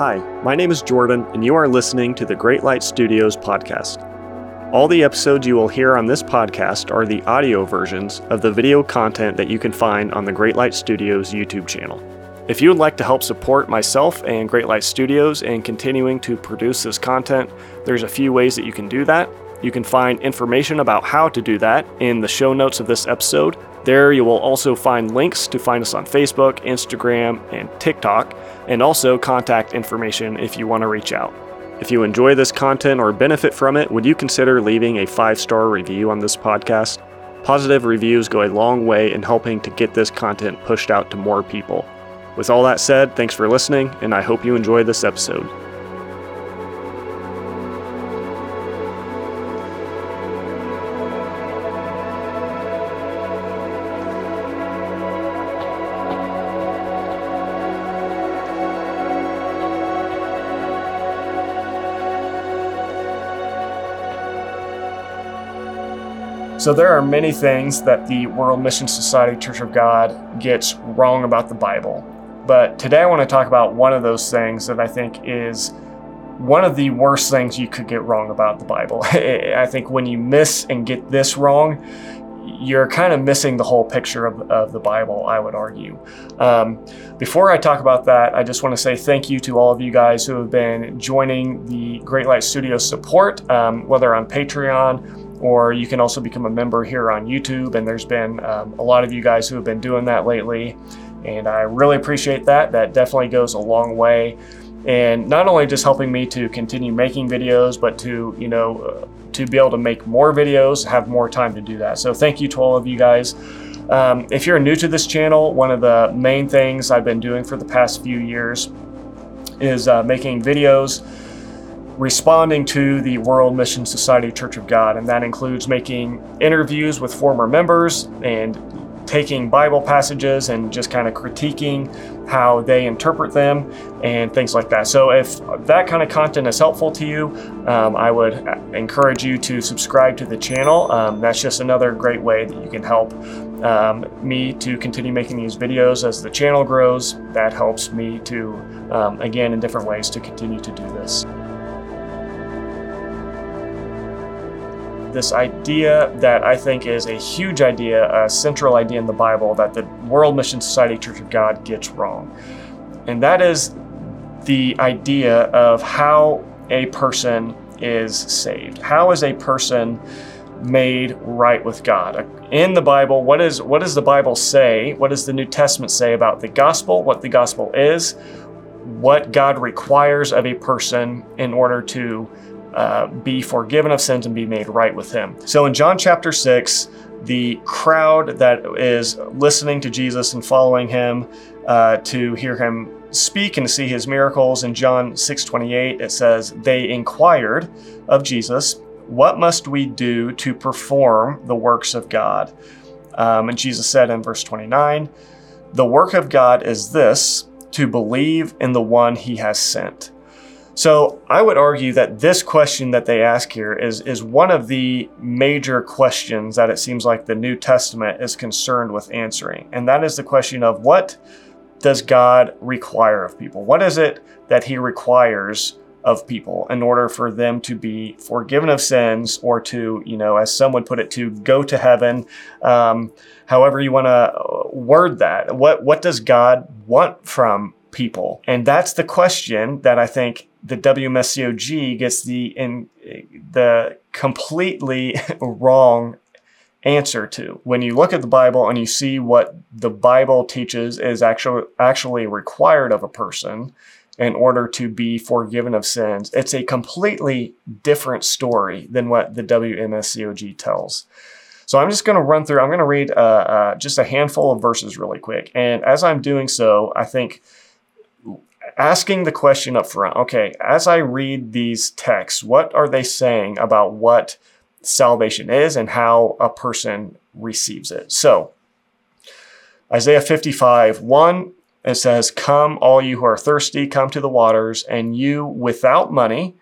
Hi, my name is Jordan, and you are listening to the Great Light Studios podcast. All the episodes you will hear on this podcast are the audio versions of the video content that you can find on the Great Light Studios YouTube channel. If you would like to help support myself and Great Light Studios in continuing to produce this content, there's a few ways that you can do that. You can find information about how to do that in the show notes of this episode. There, you will also find links to find us on Facebook, Instagram, and TikTok, and also contact information if you want to reach out. If you enjoy this content or benefit from it, would you consider leaving a five star review on this podcast? Positive reviews go a long way in helping to get this content pushed out to more people. With all that said, thanks for listening, and I hope you enjoy this episode. So, there are many things that the World Mission Society Church of God gets wrong about the Bible. But today I want to talk about one of those things that I think is one of the worst things you could get wrong about the Bible. I think when you miss and get this wrong, you're kind of missing the whole picture of, of the Bible, I would argue. Um, before I talk about that, I just want to say thank you to all of you guys who have been joining the Great Light Studio support, um, whether on Patreon or you can also become a member here on YouTube. And there's been um, a lot of you guys who have been doing that lately. And I really appreciate that. That definitely goes a long way. And not only just helping me to continue making videos, but to, you know, uh, to be able to make more videos, have more time to do that. So thank you to all of you guys. Um, if you're new to this channel, one of the main things I've been doing for the past few years is uh, making videos responding to the World Mission Society Church of God, and that includes making interviews with former members and taking Bible passages and just kind of critiquing how they interpret them and things like that. So, if that kind of content is helpful to you, um, I would encourage you to subscribe to the channel. Um, that's just another great way that you can help um, me to continue making these videos as the channel grows. That helps me to, um, again, in different ways to continue to do this. This idea that I think is a huge idea, a central idea in the Bible that the World Mission Society Church of God gets wrong. And that is the idea of how a person is saved. How is a person made right with God? In the Bible, what is what does the Bible say? What does the New Testament say about the gospel? What the gospel is? What God requires of a person in order to uh, be forgiven of sins and be made right with Him. So in John chapter 6, the crowd that is listening to Jesus and following Him uh, to hear Him speak and see His miracles, in John 6 28, it says, They inquired of Jesus, What must we do to perform the works of God? Um, and Jesus said in verse 29, The work of God is this, to believe in the one He has sent. So I would argue that this question that they ask here is, is one of the major questions that it seems like the New Testament is concerned with answering. And that is the question of what does God require of people? What is it that He requires of people in order for them to be forgiven of sins or to, you know, as some would put it, to go to heaven? Um, however you want to word that. What, what does God want from people? And that's the question that I think the WMSCOG gets the in the completely wrong answer to. When you look at the Bible and you see what the Bible teaches is actually actually required of a person in order to be forgiven of sins, it's a completely different story than what the WMSCOG tells. So I'm just going to run through. I'm going to read uh, uh, just a handful of verses really quick, and as I'm doing so, I think asking the question up front okay, as I read these texts, what are they saying about what salvation is and how a person receives it? So, Isaiah 55 1, it says, Come, all you who are thirsty, come to the waters, and you without money,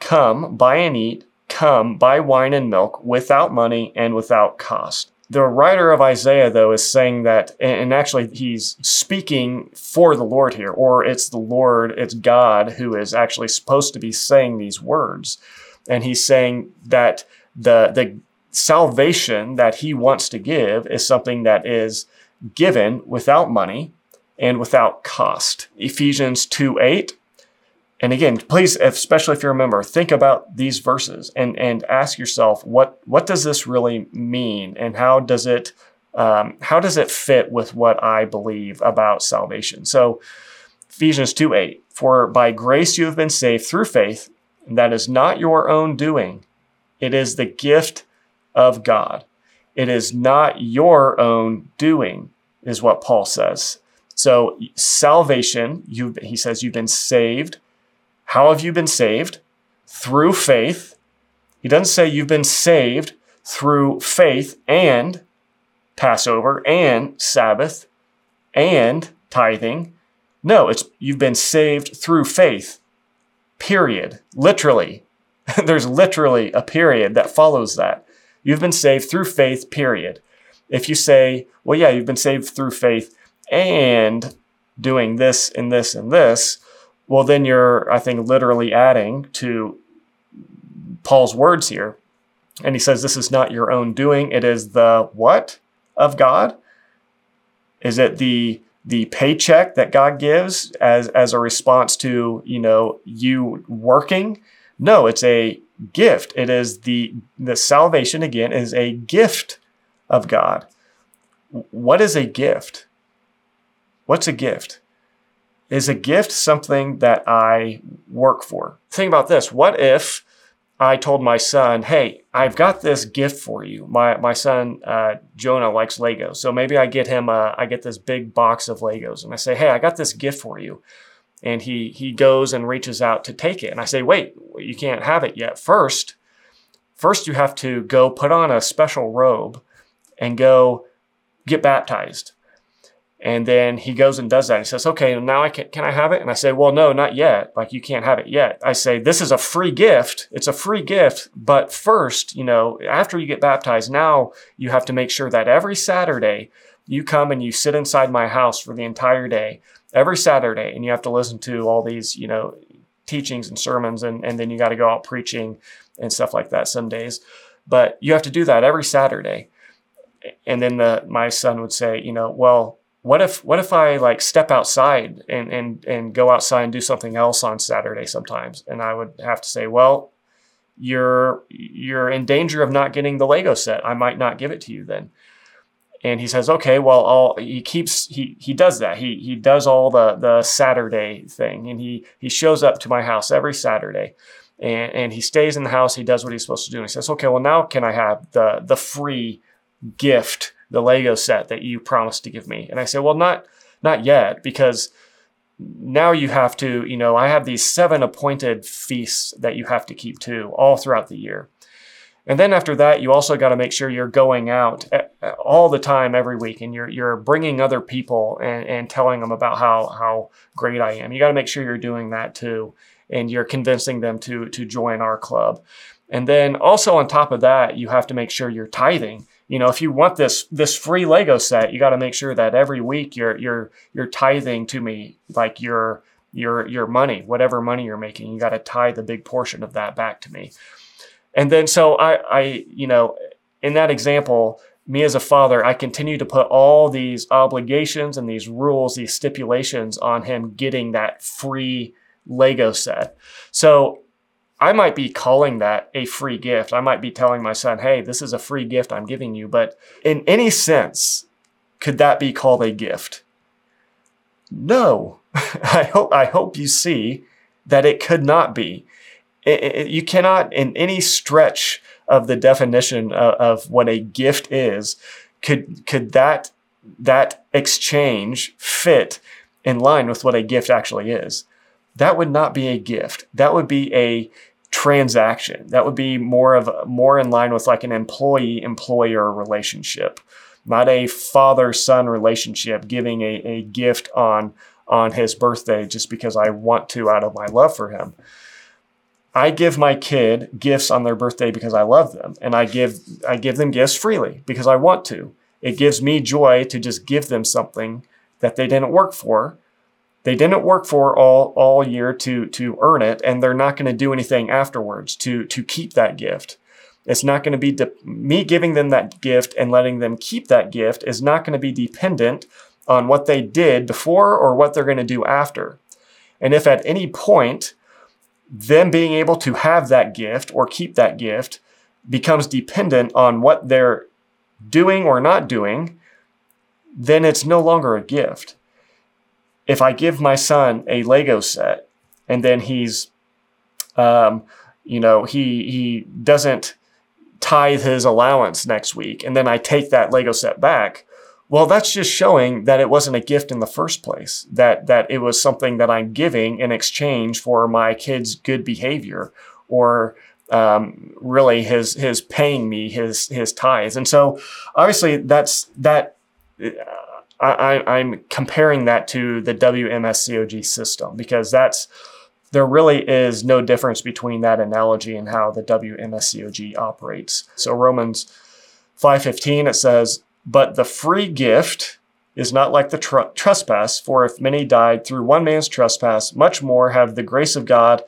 come, buy and eat, come, buy wine and milk without money and without cost. The writer of Isaiah, though, is saying that, and actually he's speaking for the Lord here, or it's the Lord, it's God who is actually supposed to be saying these words. And he's saying that the, the salvation that he wants to give is something that is given without money and without cost. Ephesians 2 8 and again, please, especially if you're a member, think about these verses and, and ask yourself, what, what does this really mean? And how does it, um, how does it fit with what I believe about salvation? So Ephesians 2, 8, for by grace you have been saved through faith, and that is not your own doing. It is the gift of God. It is not your own doing, is what Paul says. So salvation, you he says you've been saved how have you been saved? Through faith. He doesn't say you've been saved through faith and Passover and Sabbath and tithing. No, it's you've been saved through faith. Period. Literally. There's literally a period that follows that. You've been saved through faith, period. If you say, well, yeah, you've been saved through faith and doing this and this and this, well, then you're, I think, literally adding to Paul's words here. And he says, This is not your own doing. It is the what of God? Is it the the paycheck that God gives as as a response to, you know, you working? No, it's a gift. It is the the salvation again is a gift of God. What is a gift? What's a gift? Is a gift something that I work for? Think about this. What if I told my son, hey, I've got this gift for you. My, my son, uh, Jonah, likes Legos. So maybe I get him, uh, I get this big box of Legos and I say, hey, I got this gift for you. And he, he goes and reaches out to take it. And I say, wait, you can't have it yet. First, first you have to go put on a special robe and go get baptized. And then he goes and does that. He says, okay, now I can, can I have it? And I say, well, no, not yet. Like you can't have it yet. I say, this is a free gift. It's a free gift. But first, you know, after you get baptized, now you have to make sure that every Saturday you come and you sit inside my house for the entire day, every Saturday, and you have to listen to all these, you know, teachings and sermons. And, and then you got to go out preaching and stuff like that some days. But you have to do that every Saturday. And then the, my son would say, you know, well, what if what if I like step outside and and and go outside and do something else on Saturday sometimes? And I would have to say, well, you're you're in danger of not getting the Lego set. I might not give it to you then. And he says, okay, well, I'll, he keeps he he does that. He he does all the the Saturday thing, and he he shows up to my house every Saturday, and and he stays in the house. He does what he's supposed to do. And he says, okay, well, now can I have the the free gift the Lego set that you promised to give me. And I said, well, not, not yet, because now you have to, you know, I have these seven appointed feasts that you have to keep too, all throughout the year. And then after that, you also got to make sure you're going out eh, eh, all the time every week and you're, you're bringing other people and, and telling them about how, how great I am. You got to make sure you're doing that too. And you're convincing them to, to join our club. And then also on top of that, you have to make sure you're tithing you know, if you want this this free Lego set, you got to make sure that every week you're you're you're tithing to me like your your your money, whatever money you're making, you got to tie the big portion of that back to me. And then so I I you know, in that example, me as a father, I continue to put all these obligations and these rules, these stipulations on him getting that free Lego set. So I might be calling that a free gift. I might be telling my son, hey, this is a free gift I'm giving you. But in any sense, could that be called a gift? No. I hope, I hope you see that it could not be. It, it, you cannot, in any stretch of the definition of, of what a gift is, could, could that, that exchange fit in line with what a gift actually is that would not be a gift. That would be a transaction. That would be more of more in line with like an employee employer relationship, not a father son relationship, giving a, a gift on on his birthday just because I want to out of my love for him. I give my kid gifts on their birthday because I love them and I give I give them gifts freely because I want to. It gives me joy to just give them something that they didn't work for. They didn't work for all all year to to earn it and they're not going to do anything afterwards to to keep that gift. It's not going to be de- me giving them that gift and letting them keep that gift is not going to be dependent on what they did before or what they're going to do after. And if at any point them being able to have that gift or keep that gift becomes dependent on what they're doing or not doing, then it's no longer a gift. If I give my son a Lego set and then he's, um, you know, he he doesn't tithe his allowance next week, and then I take that Lego set back, well, that's just showing that it wasn't a gift in the first place, that, that it was something that I'm giving in exchange for my kid's good behavior or um, really his, his paying me his, his tithes. And so obviously that's, that, I, I'm comparing that to the WMSCOG system because that's, there really is no difference between that analogy and how the WMSCOG operates. So Romans 5:15 it says but the free gift is not like the tr- trespass, for if many died through one man's trespass, much more have the grace of God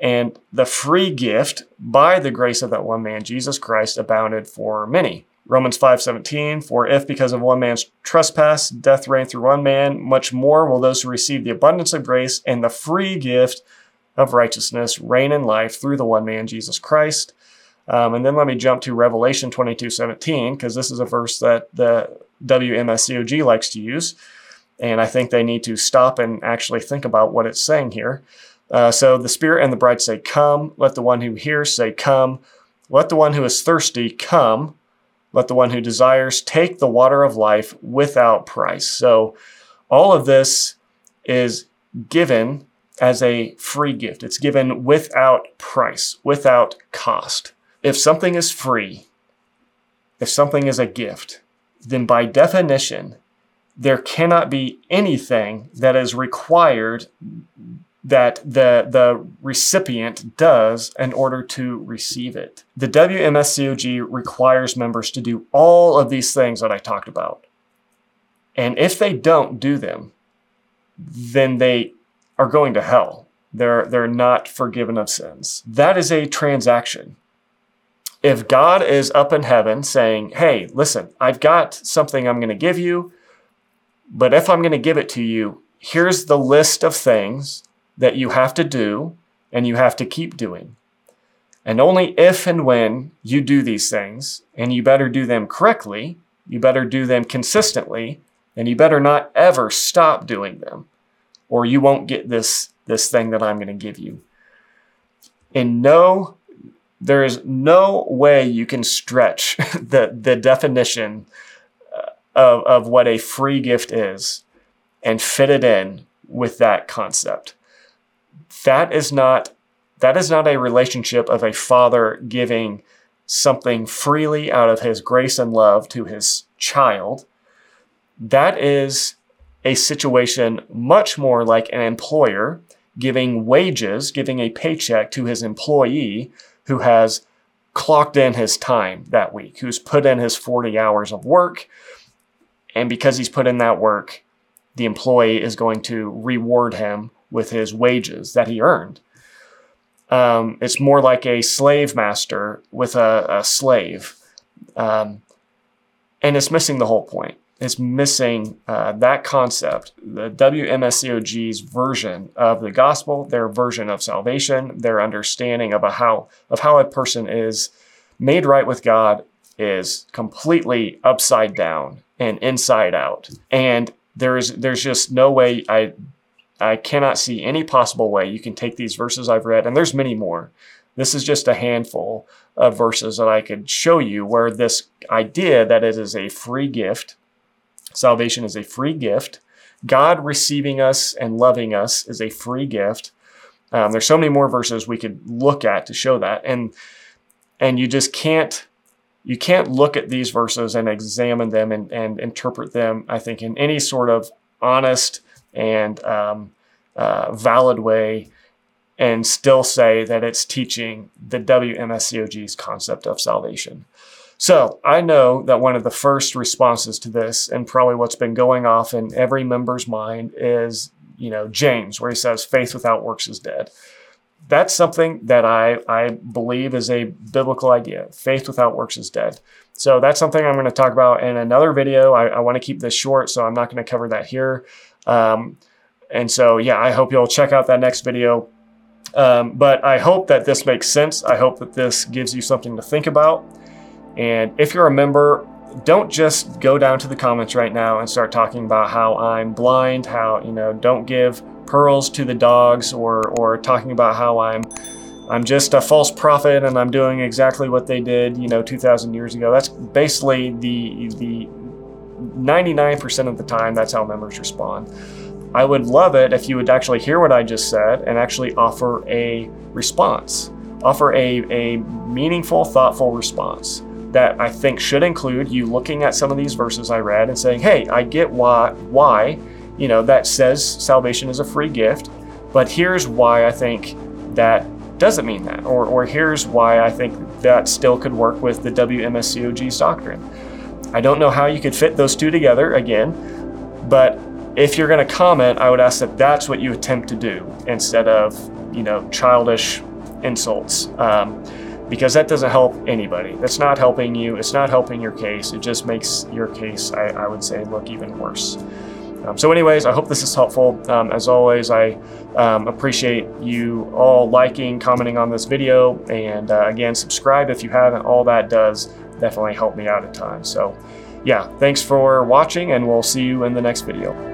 and the free gift by the grace of that one man, Jesus Christ, abounded for many. Romans 5:17 For if because of one man's trespass death reigned through one man much more will those who receive the abundance of grace and the free gift of righteousness reign in life through the one man Jesus Christ um, and then let me jump to Revelation 22:17 because this is a verse that the WMSCOG likes to use. And I think they need to stop and actually think about what it's saying here. Uh, so the Spirit and the bride say, Come. Let the one who hears say, Come. Let the one who is thirsty come. Let the one who desires take the water of life without price. So all of this is given as a free gift. It's given without price, without cost if something is free, if something is a gift, then by definition, there cannot be anything that is required that the, the recipient does in order to receive it. The WMSCOG requires members to do all of these things that I talked about. And if they don't do them, then they are going to hell. They're, they're not forgiven of sins. That is a transaction if God is up in heaven saying, hey, listen, I've got something I'm going to give you, but if I'm going to give it to you, here's the list of things that you have to do and you have to keep doing. And only if and when you do these things, and you better do them correctly, you better do them consistently, and you better not ever stop doing them, or you won't get this, this thing that I'm going to give you. In no there is no way you can stretch the, the definition uh, of, of what a free gift is and fit it in with that concept. That is not that is not a relationship of a father giving something freely out of his grace and love to his child. That is a situation much more like an employer giving wages, giving a paycheck to his employee who has clocked in his time that week, who's put in his 40 hours of work. And because he's put in that work, the employee is going to reward him with his wages that he earned. Um, it's more like a slave master with a, a slave. Um, and it's missing the whole point It's missing uh, that concept. The WMSCOG's version of the gospel, their version of salvation, their understanding of a how of how a person is made right with God is completely upside down and inside out. And there's there's just no way I I cannot see any possible way you can take these verses I've read, and there's many more. This is just a handful of verses that I could show you where this idea that it is a free gift Salvation is a free gift. God receiving us and loving us is a free gift. Um, there's so many more verses we could look at to show that, and and you just can't you can't look at these verses and examine them and, and interpret them. I think in any sort of honest and um, uh, valid way and still say that it's teaching the WMSCOG's concept of salvation. So I know that one of the first responses to this, and probably what's been going off in every member's mind, is you know James, where he says, "Faith without works is dead." That's something that I I believe is a biblical idea. Faith without works is dead. So that's something I'm going to talk about in another video. I, I want to keep this short, so I'm not going to cover that here. Um, and so, yeah, I hope you'll check out that next video. Um, but I hope that this makes sense. I hope that this gives you something to think about. And if you're a member, don't just go down to the comments right now and start talking about how I'm blind, how, you know, don't give pearls to the dogs or, or talking about how I'm I'm just a false prophet and I'm doing exactly what they did, you know, 2,000 years ago. That's basically the the 99% of the time that's how members respond. I would love it if you would actually hear what I just said and actually offer a response. Offer a, a meaningful, thoughtful response that I think should include you looking at some of these verses I read and saying, hey, I get why why, you know, that says salvation is a free gift, but here's why I think that doesn't mean that. Or, or here's why I think that still could work with the WMSCOG's doctrine. I don't know how you could fit those two together again, but if you're going to comment, I would ask that that's what you attempt to do instead of, you know, childish insults. Um, because that doesn't help anybody. That's not helping you. It's not helping your case. It just makes your case, I, I would say, look even worse. Um, so, anyways, I hope this is helpful. Um, as always, I um, appreciate you all liking, commenting on this video, and uh, again, subscribe if you haven't. All that does definitely helped me out at times. So, yeah, thanks for watching, and we'll see you in the next video.